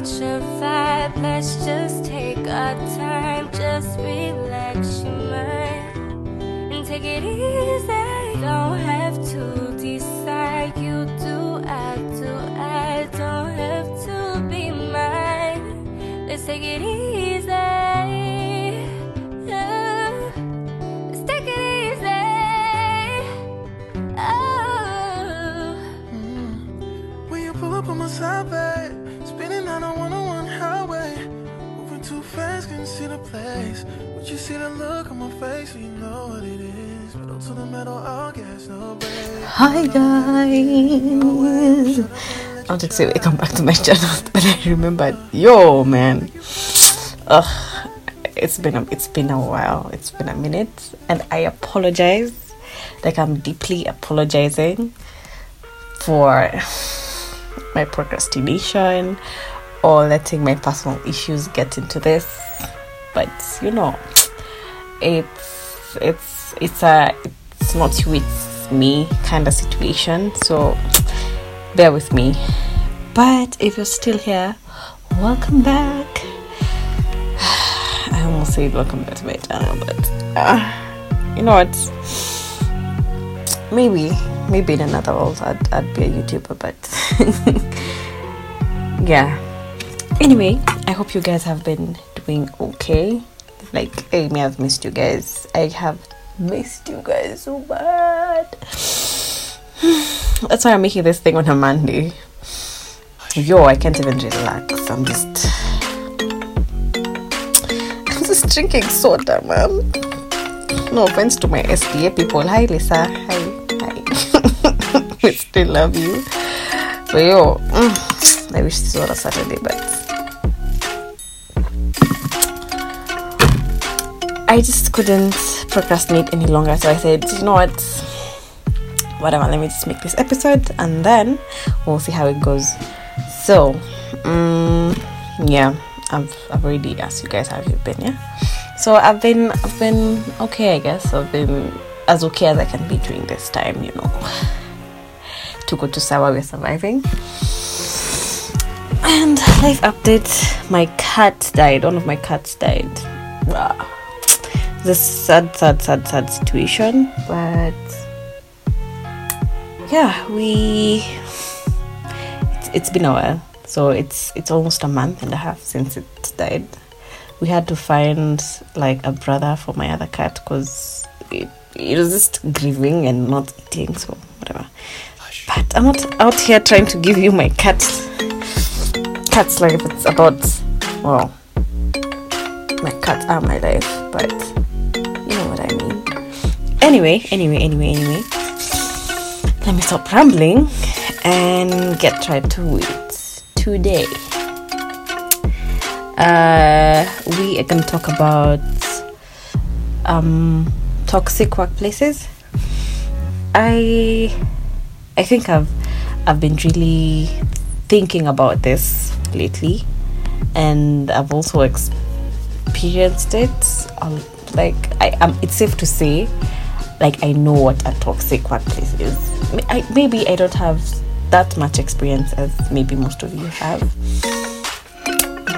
catch place. But you see the look on my face, you know what it is. Pedal to the metal, all gas, no. Hi guys! I to say welcome back to my channel, but I remembered, yo man, ugh, it's been a, it's been a while, it's been a minute, and I apologize. Like I'm deeply apologizing for my procrastination or letting my personal issues get into this. But you know, it's it's it's a it's not it's me kind of situation. So bear with me. But if you're still here, welcome back. I almost said welcome back to my channel, but uh, you know what? Maybe, maybe in another world I'd, I'd be a YouTuber, but yeah. Anyway, I hope you guys have been okay. Like, I may have missed you guys. I have missed you guys so bad. That's why I'm making this thing on a Monday. Yo, I can't even relax. I'm just. I'm just drinking soda, man. No offense to my SDA people. Hi, Lisa. Hi. Hi. we still love you. But yo, mm, I wish this was a Saturday, but. I just couldn't procrastinate any longer, so I said, you know what? Whatever, let me just make this episode and then we'll see how it goes. So, um, yeah, I've, I've already asked you guys how you've been, yeah? So I've been I've been okay, I guess. I've been as okay as I can be during this time, you know. To go to Sawa, we're surviving. And life update: my cat died. One of my cats died. Wow. A sad, sad, sad, sad situation, but yeah, we. It's, it's been a while, so it's it's almost a month and a half since it died. We had to find like a brother for my other cat because it, it was just grieving and not eating so whatever. But i'm not out here trying to give you my cat cat's life. It's about well my cats are uh, my life but know what i mean anyway anyway anyway anyway let me stop rambling and get right to it today uh, we are going to talk about um, toxic workplaces. I I think I've I've been really thinking about this lately, and I've also experienced it. Like I, um, it's safe to say, like I know what a toxic workplace is. I, maybe I don't have that much experience as maybe most of you have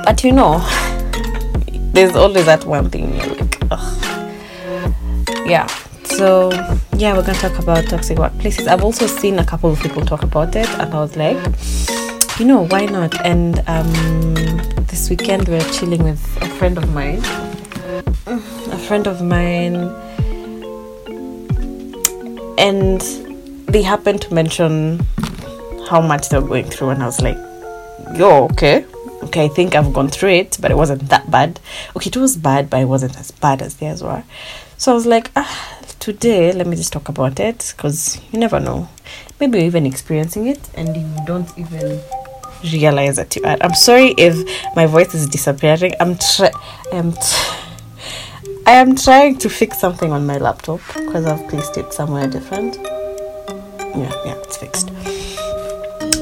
but you know, there's always that one thing you're like, ugh. Yeah. So yeah, we're gonna talk about toxic workplaces. I've also seen a couple of people talk about it, and I was like, you know, why not? And um, this weekend we are chilling with a friend of mine. Friend of mine, and they happened to mention how much they're going through, and I was like, yo, okay okay, I think I've gone through it, but it wasn't that bad. Okay, it was bad, but it wasn't as bad as theirs were. So I was like, ah, today, let me just talk about it because you never know. Maybe you're even experiencing it and you don't even realize that you are. I'm sorry if my voice is disappearing. I'm trying. I'm I am trying to fix something on my laptop because I've placed it somewhere different. Yeah, yeah, it's fixed.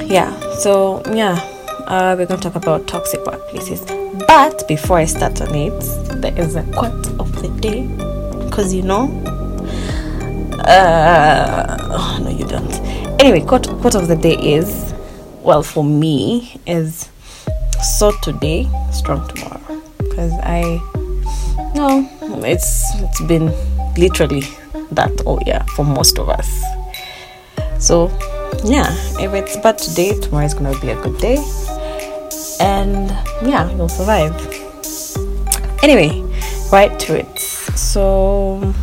Yeah, so yeah, uh, we're going to talk about toxic workplaces. But before I start on it, there is a quote of the day because you know. Uh, oh, no, you don't. Anyway, quote, quote of the day is well, for me, is so today strong tomorrow because i no. It's it's been literally that all year for most of us. So yeah if it's bad today tomorrow is gonna be a good day. And yeah you'll survive. Anyway right to it. So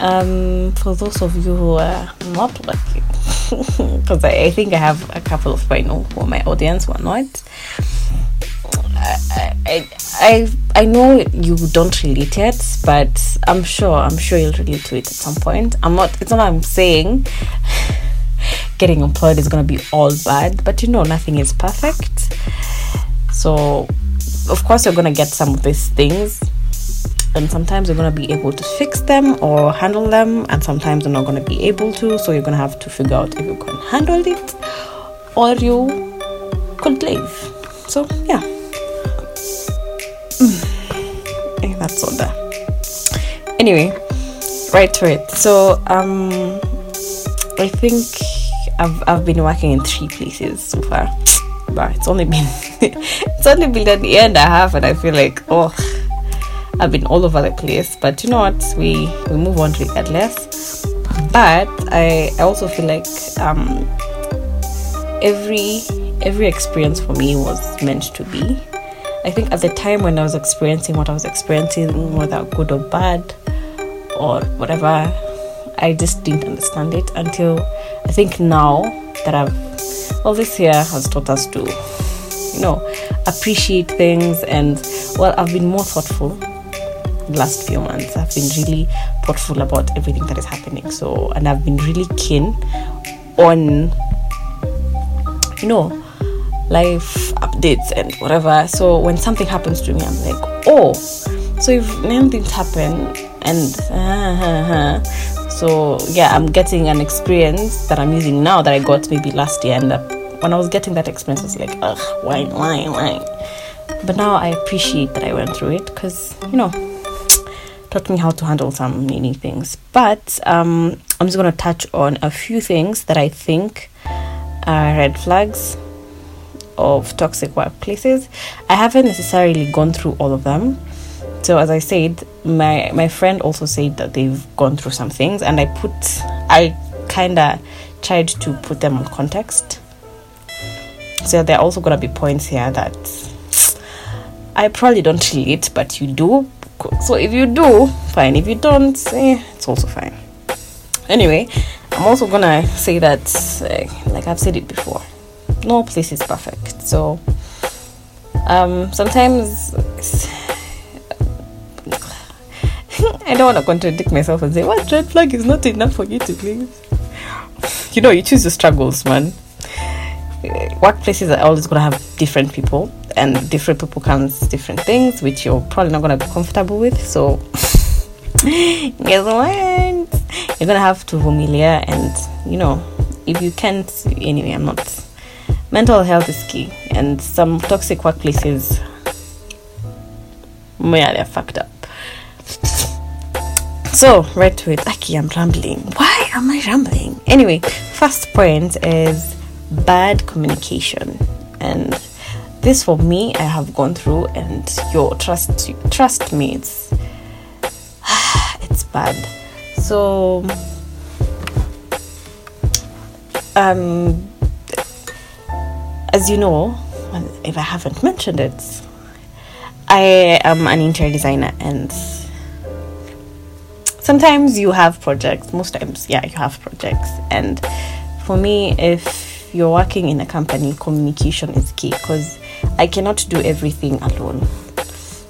um for those of you who are not lucky because I, I think i have a couple of who are my audience who are not I, I know you don't relate yet, but I'm sure I'm sure you'll relate to it at some point. I'm not. It's not. I'm saying getting employed is gonna be all bad, but you know nothing is perfect. So, of course, you're gonna get some of these things, and sometimes you're gonna be able to fix them or handle them, and sometimes you're not gonna be able to. So you're gonna have to figure out if you can handle it, or you could leave. So yeah. That's all there. Anyway, right to it. So um I think I've I've been working in three places so far. But it's only been it's only been an year and a half and I feel like oh I've been all over the place. But you know what? We we move on regardless. But I I also feel like um every every experience for me was meant to be. I think at the time when I was experiencing what I was experiencing, whether good or bad or whatever, I just didn't understand it until I think now that I've, well, this year has taught us to, you know, appreciate things and, well, I've been more thoughtful the last few months. I've been really thoughtful about everything that is happening. So, and I've been really keen on, you know, life updates and whatever. So when something happens to me, I'm like, oh, so if anything's happen and uh, uh, uh, so yeah, I'm getting an experience that I'm using now that I got maybe last year, and when I was getting that experience, I was like, ugh, why, why, why? But now I appreciate that I went through it because you know taught me how to handle some many things. But um, I'm just gonna touch on a few things that I think are red flags of toxic workplaces. I haven't necessarily gone through all of them. So as I said, my my friend also said that they've gone through some things and I put I kinda tried to put them in context. So there are also gonna be points here that I probably don't relate, but you do. So if you do, fine. If you don't, eh, it's also fine. Anyway, I'm also gonna say that, uh, like I've said it before, no place is perfect. So um, sometimes I don't want to contradict myself and say what red flag is not enough for you to leave. You know, you choose your struggles, man. Workplaces are always gonna have different people, and different people comes different things, which you're probably not gonna be comfortable with. So guess what? You're gonna have to familiar, and you know, if you can't, anyway, I'm not mental health is key and some toxic workplaces yeah they're fucked up. So right to it aki i'm rambling. Why am i rambling? Anyway first point is bad communication. And this for me i have gone through and your trust trust me it's it's bad. So um as you know, if I haven't mentioned it, I am an interior designer and sometimes you have projects, most times, yeah, you have projects. And for me, if you're working in a company, communication is key because I cannot do everything alone.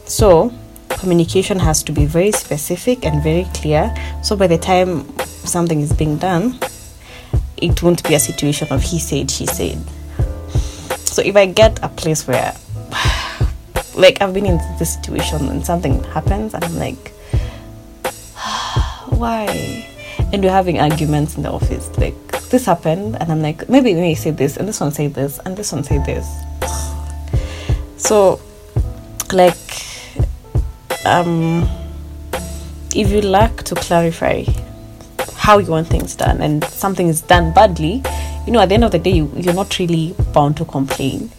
So, communication has to be very specific and very clear. So, by the time something is being done, it won't be a situation of he said, she said so if I get a place where, like, I've been in this situation and something happens, and I'm like, why? And we're having arguments in the office. Like, this happened, and I'm like, maybe me say this, and this one say this, and this one say this. So, like, um, if you lack to clarify how you want things done, and something is done badly, you know, at the end of the day, you, you're not really bound to complain.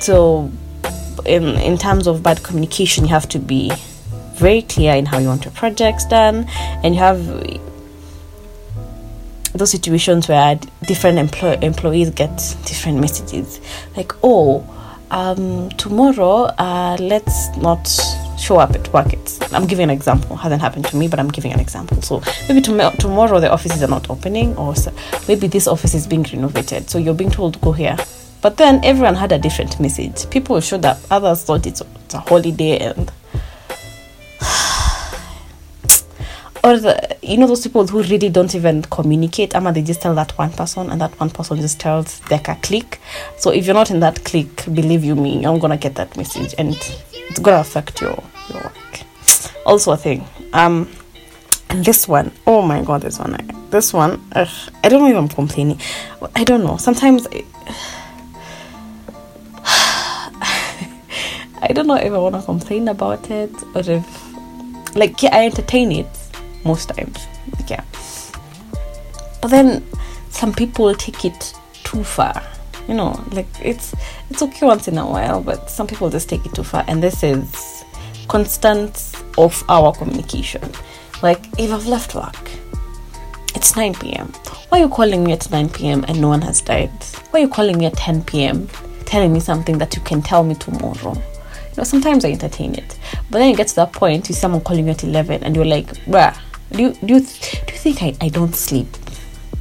so in in terms of bad communication you have to be very clear in how you want your projects done and you have those situations where different employ- employees get different messages like oh um, tomorrow uh, let's not show up at work. It's i'm giving an example. Hasn't happened to me but i'm giving an example. So maybe tom- tomorrow the offices are not opening or maybe this office is being renovated. So you're being told to go here. But then everyone had a different message. People showed up. Others thought it's, it's a holiday and or the you know those people who really don't even communicate? Ama they just tell that one person and that one person just tells like a click so if you're not in that click believe you me you're gonna get that message. And it's gonna affect your your work also a thing um and this one oh my god this one this one ugh, i don't know if i'm complaining i don't know sometimes I, I don't know if I want to complain about it or if, like, yeah, I entertain it most times. Yeah. But then some people take it too far. You know, like it's it's okay once in a while, but some people just take it too far. And this is constant of our communication. Like if I've left work, it's 9 p.m. Why are you calling me at 9 p.m. and no one has died? Why are you calling me at 10 p.m. telling me something that you can tell me tomorrow? You know, sometimes I entertain it, but then you get to that point, you see someone calling you at 11 and you're like, bruh, do you, do you, do you think I, I don't sleep?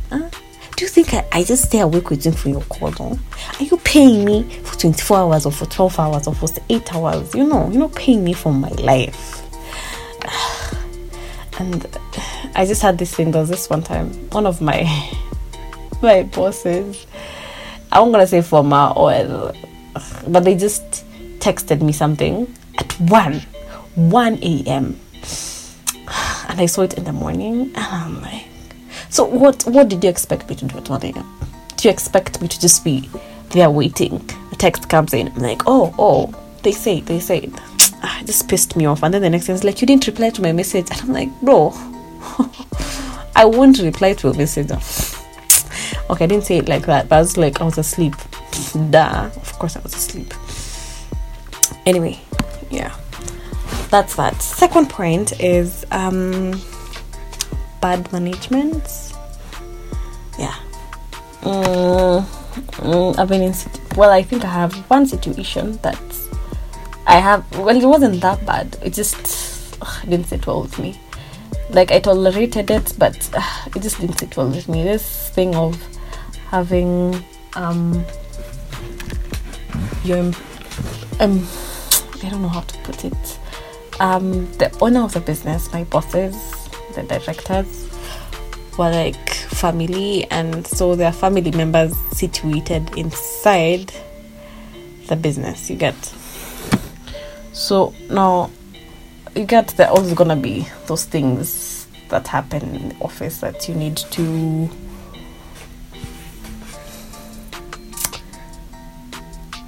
Huh? Do you think I, I just stay awake waiting for your call? No? Are you paying me for 24 hours or for 12 hours or for 8 hours? You know, you're not paying me for my life. And I just had this thing, there was this one time, one of my my bosses, I'm gonna say former or but they just texted me something at 1 1 a.m and I saw it in the morning, and I'm like, so what? What did you expect me to do at one a.m.? Do you expect me to just be there waiting? The text comes in, I'm like, oh, oh, they say, they say. It ah, just pissed me off. And then the next thing is like, you didn't reply to my message, and I'm like, bro, I won't reply to a message. okay, I didn't say it like that, but I was like, I was asleep. Duh, of course I was asleep. Anyway, yeah that's that. Second point is um, bad management. Yeah. Mm, mm, I've been in. Well, I think I have one situation that I have. Well, it wasn't that bad. It just ugh, didn't sit well with me. Like I tolerated it, but it just didn't sit well with me. This thing of having um your um I don't know how to put it um, the owner of the business, my bosses, the directors, were like family, and so there are family members situated inside the business. You get so now you get there always gonna be those things that happen in the office that you need to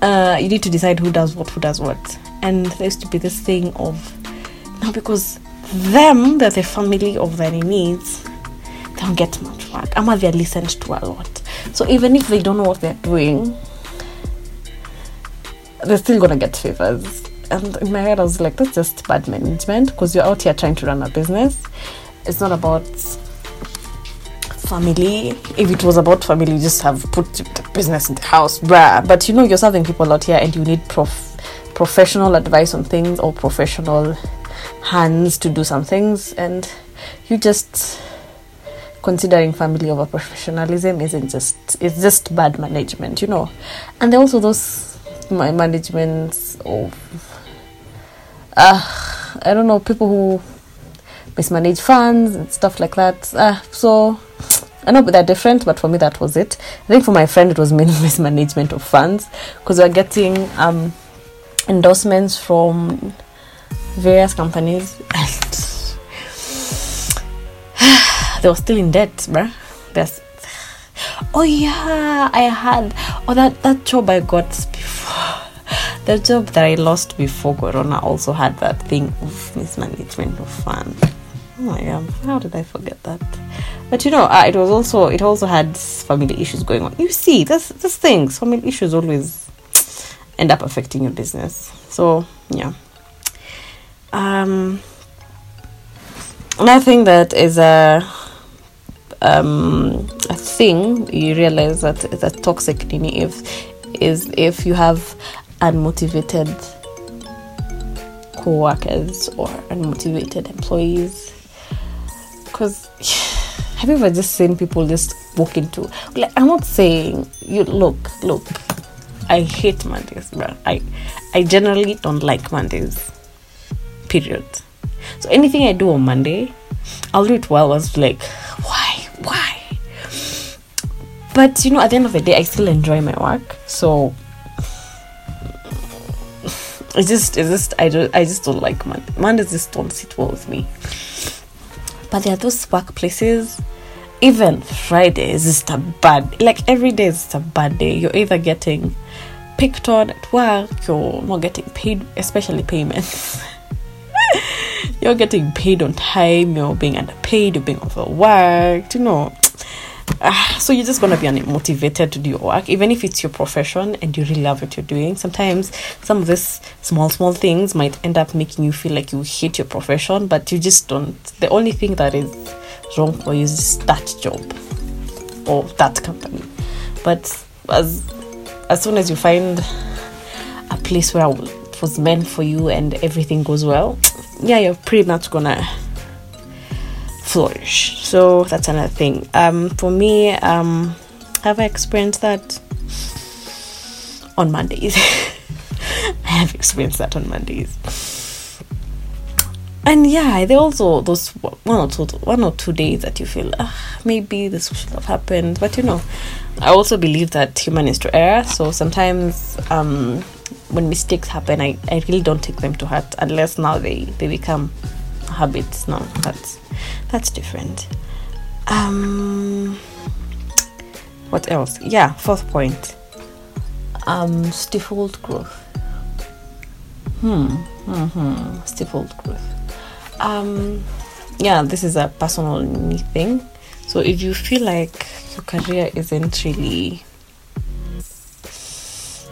uh, you need to decide who does what, who does what. And there used to be this thing of now because them, they're the family of the enemies, they don't get much work. Ama they're listened to a lot. So even if they don't know what they're doing, they're still gonna get favors. And in my head, I was like, that's just bad management because you're out here trying to run a business. It's not about family. If it was about family, you just have put the business in the house, bruh. But you know, you're serving people out here and you need prof- professional advice on things or professional hands to do some things and you just considering family over professionalism isn't just it's just bad management you know and there also those my managements of uh, i don't know people who mismanage funds and stuff like that uh, so I know they're different, but for me that was it. I think for my friend it was mismanagement of funds because we're getting um, endorsements from various companies and they were still in debt, bruh. There's oh yeah, I had oh that that job I got before the job that I lost before Corona also had that thing of mismanagement of fun. Oh god, how did I forget that? But you know, uh, it was also it also had family issues going on. You see, this this things family issues always end up affecting your business. So yeah. Um, thing that is a um, a thing you realize that a toxic nini if is if you have unmotivated co-workers or unmotivated employees. Because have you ever just seen people just walk into like i'm not saying you look look i hate mondays bro i i generally don't like mondays period. So anything i do on monday i'll do it well I was like why why? But you know at the end of the day i still enjoy my work. So it's just it's just i don't i just don't like monday mondays just don't sit well with me. But there are those workplaces even friday is just a bad like every day is a bad day. You're either getting picked on at work you're not getting paid especially payments you're getting paid on time you're being underpaid you're being overworked you know. Uh, so you're just gonna be unmotivated to do your work even if it's your profession and you really love what you're doing. Sometimes some of these small small things might end up making you feel like you hate your profession but you just don't the only thing that is wrong for you is that job or that company. But as as soon as you find a place where it was meant for you and everything goes well yeah you're pretty much gonna flourish. So that's another thing. Um for me um have i experienced that on mondays? I have experienced that on mondays. And yeah there also those one or two one or two days that you feel ah, maybe this should have happened. But you know i also believe that human is to err. So sometimes um when mistakes happen i, I really don't take them to heart unless now they they become habits no that's that's different. Um what else? Yeah fourth point. Um stifled growth. Hmm Mm-hmm. stifled growth. Um yeah this is a personal thing. So if you feel like your career isn't really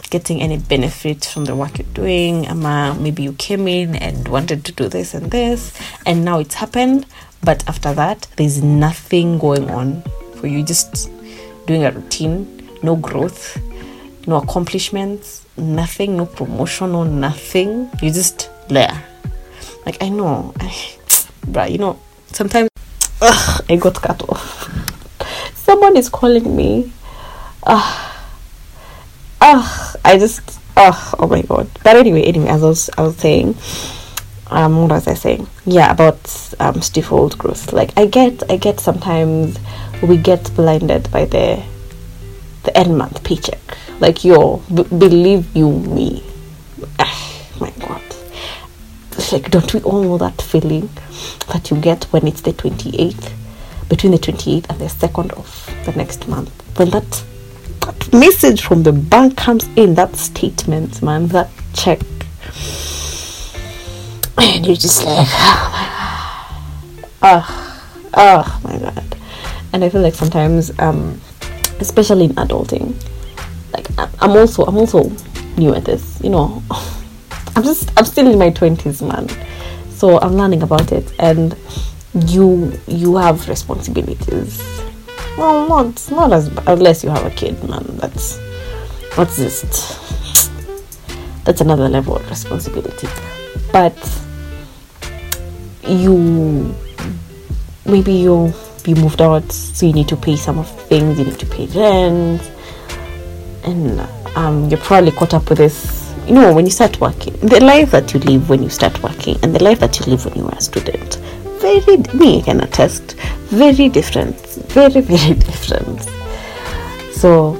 getting any benefit from the work you're doing? Um, maybe you came in and wanted to do this and this and now it's happened but after that there's nothing going on for you. Just doing a routine no growth no accomplishments nothing no promotion no nothing. You just there. Like i know I, bruh, you know sometimes ugh, i got cut off. Someone is calling me. Uh, Ugh, I just ugh, oh my god. But anyway, anyway, as I was I was saying, um what was I saying? Yeah, about um stifled growth. Like I get I get sometimes we get blinded by the the end month paycheck. Like yo, b- believe you me. Ugh, my god. Like don't we all know that feeling that you get when it's the 28th between the 28th and the 2nd of the next month when that that message from the bank comes in, that statement, man, that check, and you're just like, oh my god, oh, oh my god. And I feel like sometimes, um, especially in adulting, like I'm also I'm also new at this, you know. I'm just I'm still in my twenties, man. So I'm learning about it, and you you have responsibilities well, not not as unless you have a kid, man. That's that's just that's another level of responsibility. But you maybe you you moved out, so you need to pay some of the things. You need to pay rent, and um, you're probably caught up with this. You know, when you start working, the life that you live when you start working, and the life that you live when you are a student, very me can attest, very different. Very very different. So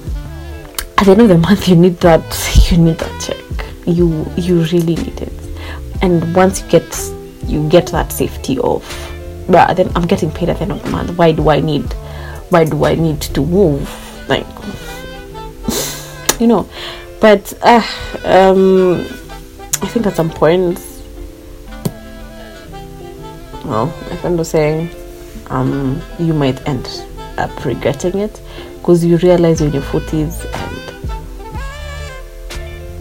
at the end of the month you need that you need that check. You you really need it. And once you get you get that safety of but then i'm getting paid at the end of the month. Why do i need why do i need to move? Like you know. But uh, um i think at some point well my friend was saying um you might end up regretting it because you realize when you're your 40s and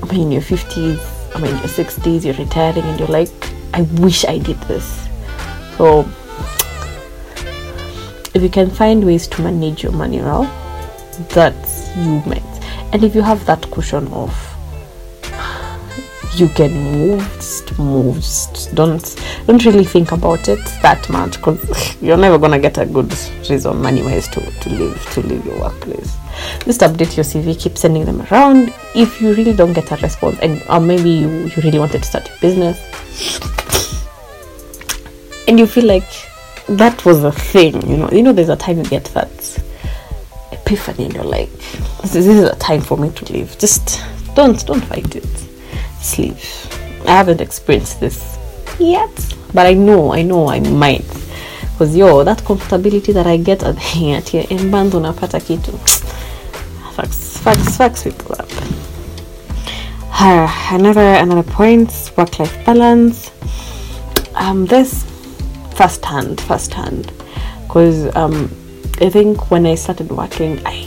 I mean, in your 50s, I mean, your 60s, you're retiring, and you're like, I wish I did this. So, if you can find ways to manage your money well, that's you meant. And if you have that cushion of you can move, just move. Just don't don't really think about it that much because you're never gonna get a good reason money wise to, to leave to leave your workplace. Just update your CV, keep sending them around. If you really don't get a response, and or maybe you, you really wanted to start a business, and you feel like that was a thing, you know, you know, there's a time you get that epiphany, and you're like, this is, this is a time for me to leave. Just don't don't fight it sleep. I haven't experienced this yet, but I know, I know I might. Because yo, that comfortability that I get at here in band unapata kitu. Facts, facts, facts people up. Uh, another another point, work life balance. Um this first hand, first hand. Because um I think when I started working I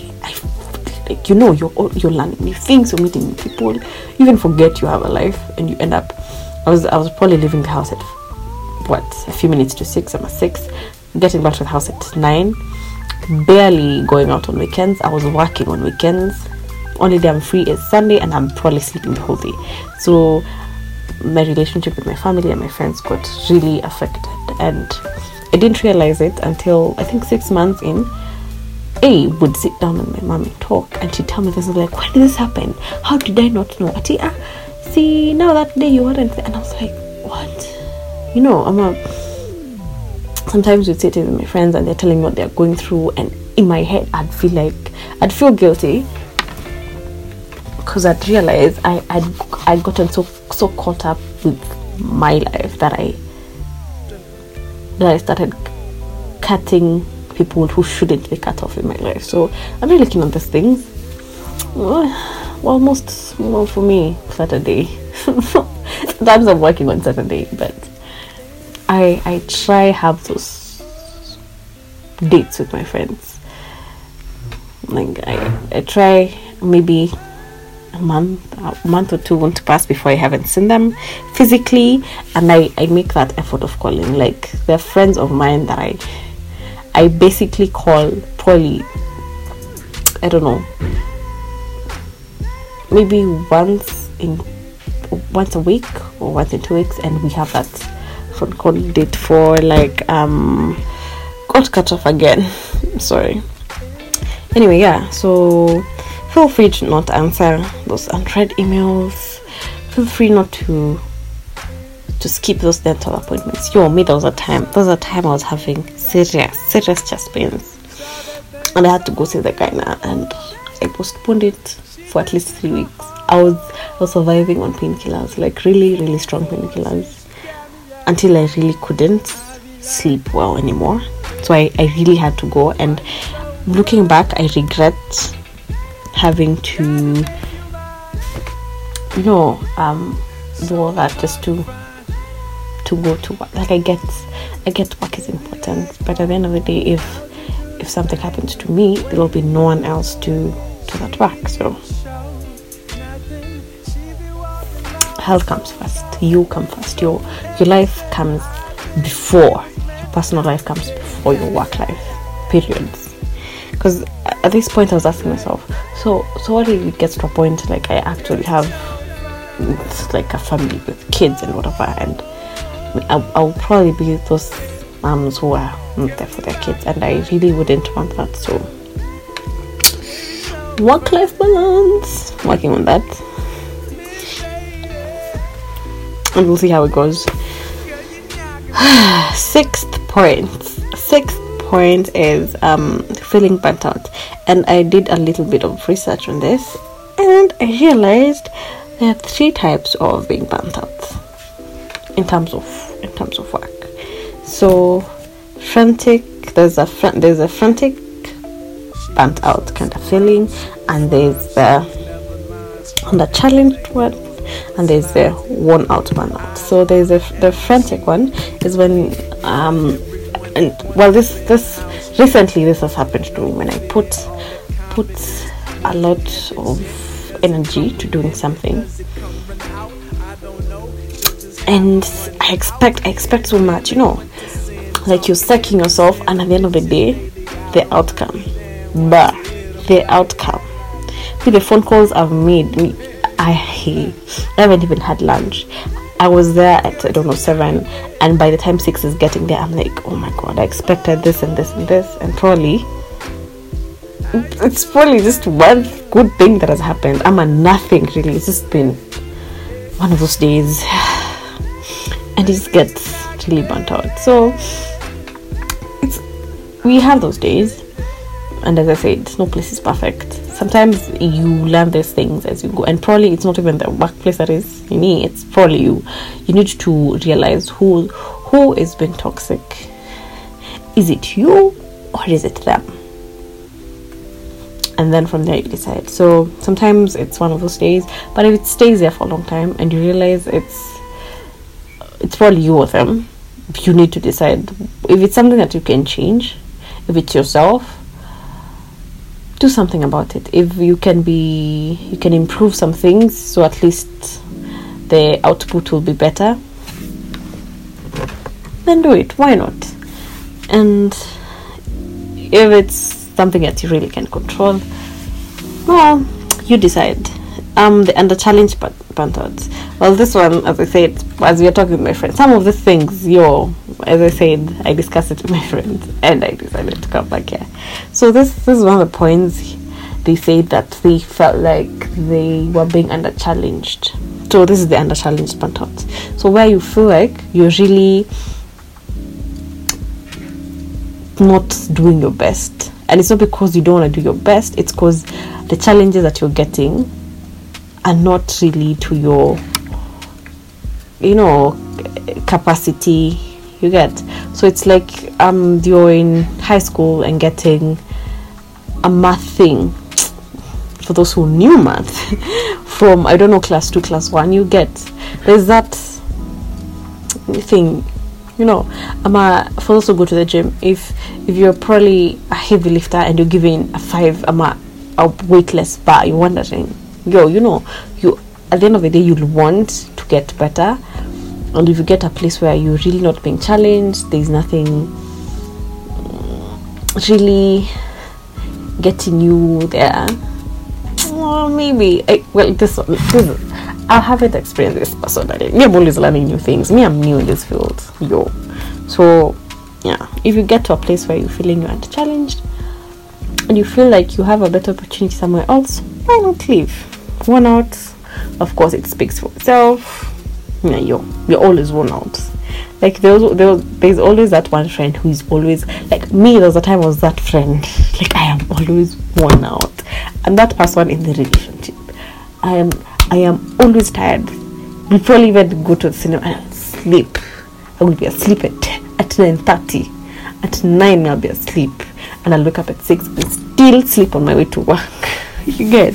like you know you're you're learning new things you're meeting new people you even forget you have a life and you end up i was i was probably leaving the house at what a few minutes to six i'm at six getting back to the house at nine barely going out on weekends. I was working on weekends. Only day i'm free is sunday and i'm probably sleeping the whole day. So my relationship with my family and my friends got really affected and i didn't realize it until i think six months in a would sit down with my mom and talk, and she'd tell me this. like, when did this happen? How did I not know? Ati, ah, see, now that day you weren't there. And I was like, what? You know, I'm a. Sometimes we'd sit with my friends and they're telling me what they're going through, and in my head, I'd feel like, I'd feel guilty because I'd realized I, I'd, I'd gotten so, so caught up with my life that I, that I started cutting people who shouldn't be cut off in my life. So I'm really looking at these things. Well, almost well for me Saturday. Sometimes I'm working on Saturday, but I I try have those dates with my friends. Like I I try maybe a month a month or two won't pass before I haven't seen them physically and I, I make that effort of calling. Like they're friends of mine that I I basically call probably I don't know maybe once in once a week or once in two weeks and we have that phone call date for like um got cut off again. Sorry. Anyway yeah so feel free to not answer those unread emails. Feel free not to to skip those dental appointments. Yo, me, there was a time, there was a time I was having serious, serious chest pains. And I had to go see the guy now, and I postponed it for at least three weeks. I was, I was surviving on painkillers, like really, really strong painkillers, until I really couldn't sleep well anymore. So I, I really had to go. And looking back, I regret having to, you know, um, do all that just to to go to work. Like I get, I get work is important, but at the end of the day, if if something happens to me, there will be no one else to to that work. So health comes first. You come first. Your your life comes before your personal life comes before your work life. Periods. Because at this point, I was asking myself, so so what if it gets to a point like I actually have like a family with kids and whatever and I'll, I'll probably be those moms who are not there for their kids, and I really wouldn't want that. So, work life balance, working on that, and we'll see how it goes. Sixth point. Sixth point is um, feeling burnt out, and I did a little bit of research on this, and I realized there are three types of being burnt out in terms of in terms of work. So frantic there's a fr- there's a frantic burnt out kind of feeling and there's the on the challenged one and there's the worn out burnout. So there's a, the frantic one is when um and well this this recently this has happened to me when I put put a lot of energy to doing something and I expect I expect so much, you know. Like you're sucking yourself and at the end of the day, the outcome. But the outcome. See the phone calls I've made me I I haven't even had lunch. I was there at I don't know seven and by the time six is getting there I'm like, oh my god, I expected this and this and this and probably it's probably just one good thing that has happened. I'm a nothing really. It's just been one of those days and it just gets really burnt out. So it's we have those days, and as I said, no place is perfect. Sometimes you learn these things as you go, and probably it's not even the workplace that is me. It's probably you. You need to realize who who is being toxic. Is it you or is it them? and then from there you decide. So sometimes it's one of those days, but if it stays there for a long time and you realize it's it's probably you or them. You need to decide if it's something that you can change, if it's yourself, do something about it. If you can be, you can improve some things, so at least the output will be better. Then do it. Why not? And if it's something that you really can control, well, you decide. Um, the under challenge but burnt Well, this one, as I said, as we are talking with my friends, some of the things, yo, as I said, I discussed it with my friends, and I decided to come back here. So this, this is one of the points they said that they felt like they were being under challenged. So this is the under challenged burnt So where you feel like you're really not doing your best, and it's not because you don't want to do your best; it's because the challenges that you're getting are not really to your you know capacity you get. So it's like um you're in high school and getting a math thing. For those who knew math from i don't know class 2 class 1 you get. There's that thing you know i'm a for those who go to the gym if if you're probably a heavy lifter and you're giving a five i'm a, a weightless bar you're wondering yo you know you at the end of the day you'll want to get better and if you get a place where you're really not being challenged there's nothing really getting you there well maybe I, well this, this I haven't experienced this personally. Me, I'm always learning new things. Me, I'm new in this field. Yo. So, yeah. If you get to a place where you're feeling you aren't challenged and you feel like you have a better opportunity somewhere else, why not leave? Worn out, of course, it speaks for itself. Yeah, you're, you're always worn out. Like there's, there's always that one friend who is always like me. There was a time I was that friend. Like I am always worn out, and that person in the relationship. I am I am always tired. Before even go to the cinema and sleep, I will be asleep at at nine thirty. At nine I'll be asleep, and I'll wake up at six, but still sleep on my way to work. you get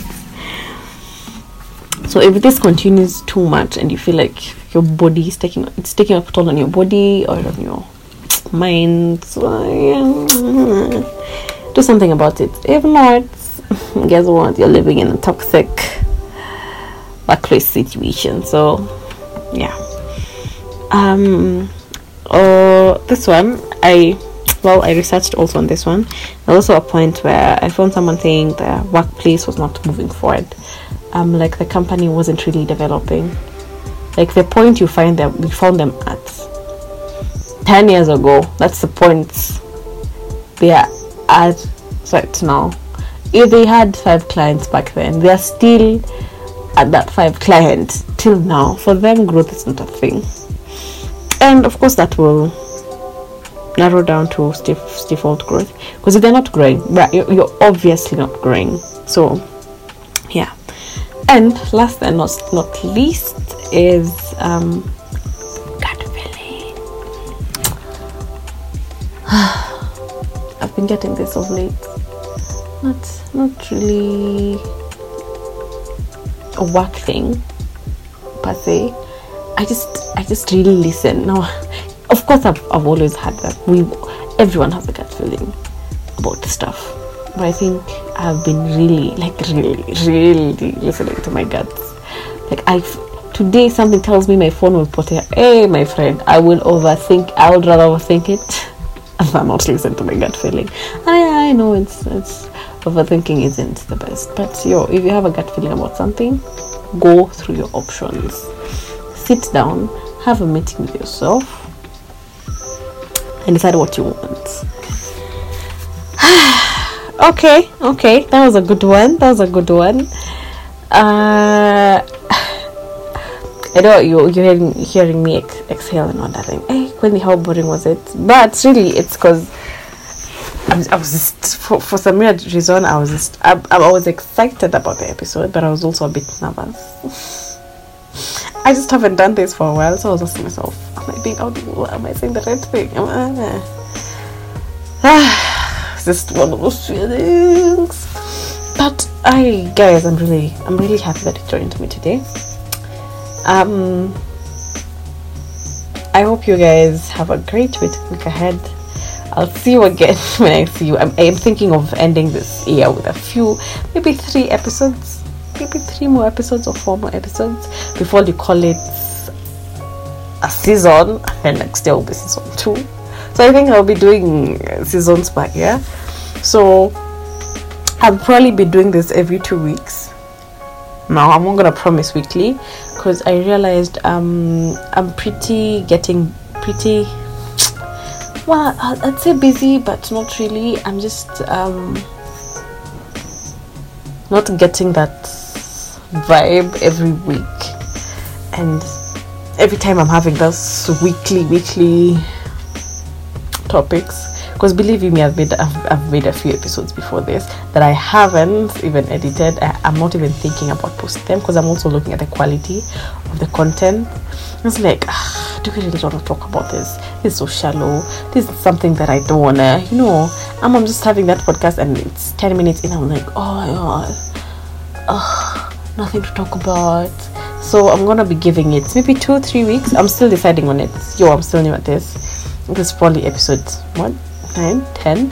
so if this continues too much and you feel like your body is taking it's taking a toll on your body or on your mind so, yeah, do something about it. If not guess what? You're living in a toxic workplace situation. So yeah. Um or this one i well i researched also on this one. There's also a point where i found someone saying the workplace was not moving forward um, like the company wasn't really developing. Like the point you find them, we found them at 10 years ago. That's the point they are at right now. If they had five clients back then, they are still at that five clients till now. For them, growth is not a thing. And of course, that will narrow down to stiff, default growth because if they're not growing, right, you're obviously not growing. So, yeah and last and not, not least is um, gut feeling. I've been getting this of late. Not not really a work thing per se. I just I just really listen. Now, of course, I've, I've always had that. We everyone has a gut feeling about the stuff, but I think I've been really, like, really, really listening to my guts. Like, I today something tells me my phone will put it. Hey, my friend, I will overthink. I would rather overthink it than not listen to my gut feeling. I, I know it's it's overthinking isn't the best, but yo, if you have a gut feeling about something, go through your options. Sit down, have a meeting with yourself, and decide what you want. okay, okay, that was a good one. That was a good one. Uh, I know you, you're hearing, hearing me ex- exhale and wondering, hey, Queenie, how boring was it? But really, it's because I was just, for, for some weird reason, I was just, I, I was excited about the episode, but I was also a bit nervous. I just haven't done this for a while, so I was asking myself, am I being audible? Am I saying the right thing? Am I, ah, just one of those feelings. But I, guys, I'm really, I'm really happy that you joined me today. Um, I hope you guys have a great week, ahead. I'll see you again when I see you. I'm, I'm thinking of ending this year with a few, maybe three episodes, maybe three more episodes or four more episodes before you call it a season, and next year will be season two. So I think I'll be doing seasons per yeah. So I'll probably be doing this every two weeks. Now I'm not gonna promise weekly because I realized um, I'm pretty getting pretty well I'd say busy but not really I'm just um, not getting that vibe every week and every time I'm having those weekly weekly topics because believe me I've made I've, I've, made a few episodes before this that I haven't even edited. I, am not even thinking about posting them because I'm also looking at the quality of the content. It's like ah, do we really want to talk about this? This is so shallow. This is something that I don't wanna you know. I'm, I'm just having that podcast and it's 10 minutes in I'm like oh my god. Oh, nothing to talk about. So I'm gonna be giving it maybe two three weeks. I'm still deciding on it yo I'm still new at this this is probably episode one nine, ten.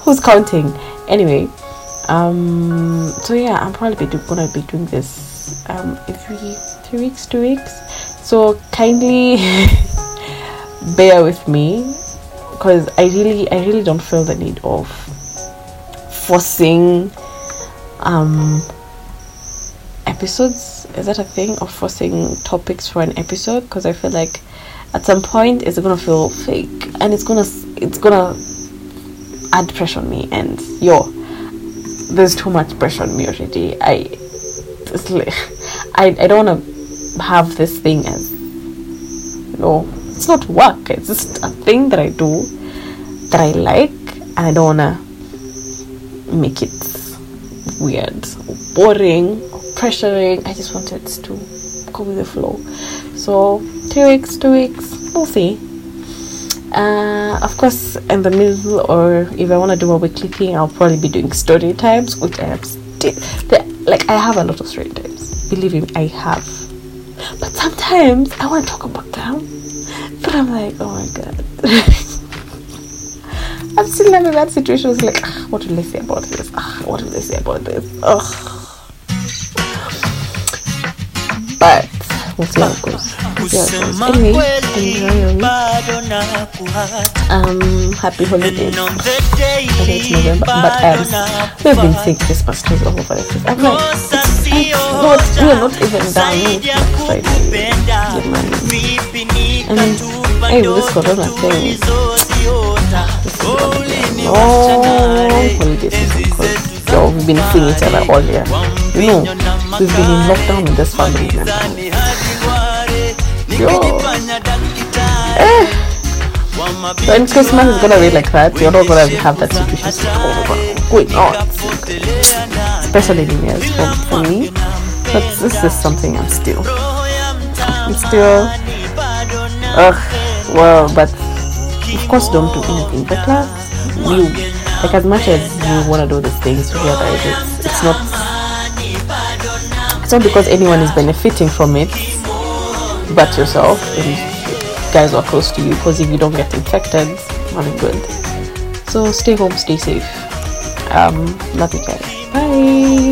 Who's counting? Anyway, um, so yeah, I'm probably be gonna be doing this um every three weeks, two weeks. So kindly bear with me because I really, I really don't feel the need of forcing um episodes. Is that a thing of forcing topics for an episode? Because I feel like at some point it's gonna feel fake and it's gonna it's gonna add pressure on me and yo there's too much pressure on me already. I like, I, I don't want to have this thing as you know it's not work it's just a thing that i do that i like and i don't want to make it weird or boring or pressuring. I just wanted to go with the flow so two weeks two weeks we'll see. Uh, of course in the middle or if i want to do a weekly thing i'll probably be doing story times which i have still like i have a lot of story times believe me i have. But sometimes i want to talk about them but i'm like oh my god. I'm still in that situation it's like what will they say about this? What will they say about this? Ugh. Anyway, um happy holidays I know it's November, but um, we've been saying Christmas trees all over the place. I'm like, not, we are not even done. It's Friday. vipi And, nikatupa hey, with this corona thing, This is gonna be a long holiday season because we've been seeing each other all year. You know, we've been in lockdown with this family. Gizani hadi ware, Yo. nikijifanya daktari Eh, when Christmas is gonna be like that, you're not gonna have that situation going on, especially New Year's for, for me. But this is something I'm still, I'm still, mtaani bado na ugh, well, but of course don't do anything reckless. You, like as much as you wanna do these things, realize it's, it's not, it's not because anyone is benefiting from it, but yourself and guys who are close to you. Because if you don't get infected, I'm good. So stay home, stay safe. Um, love you guys. Bye.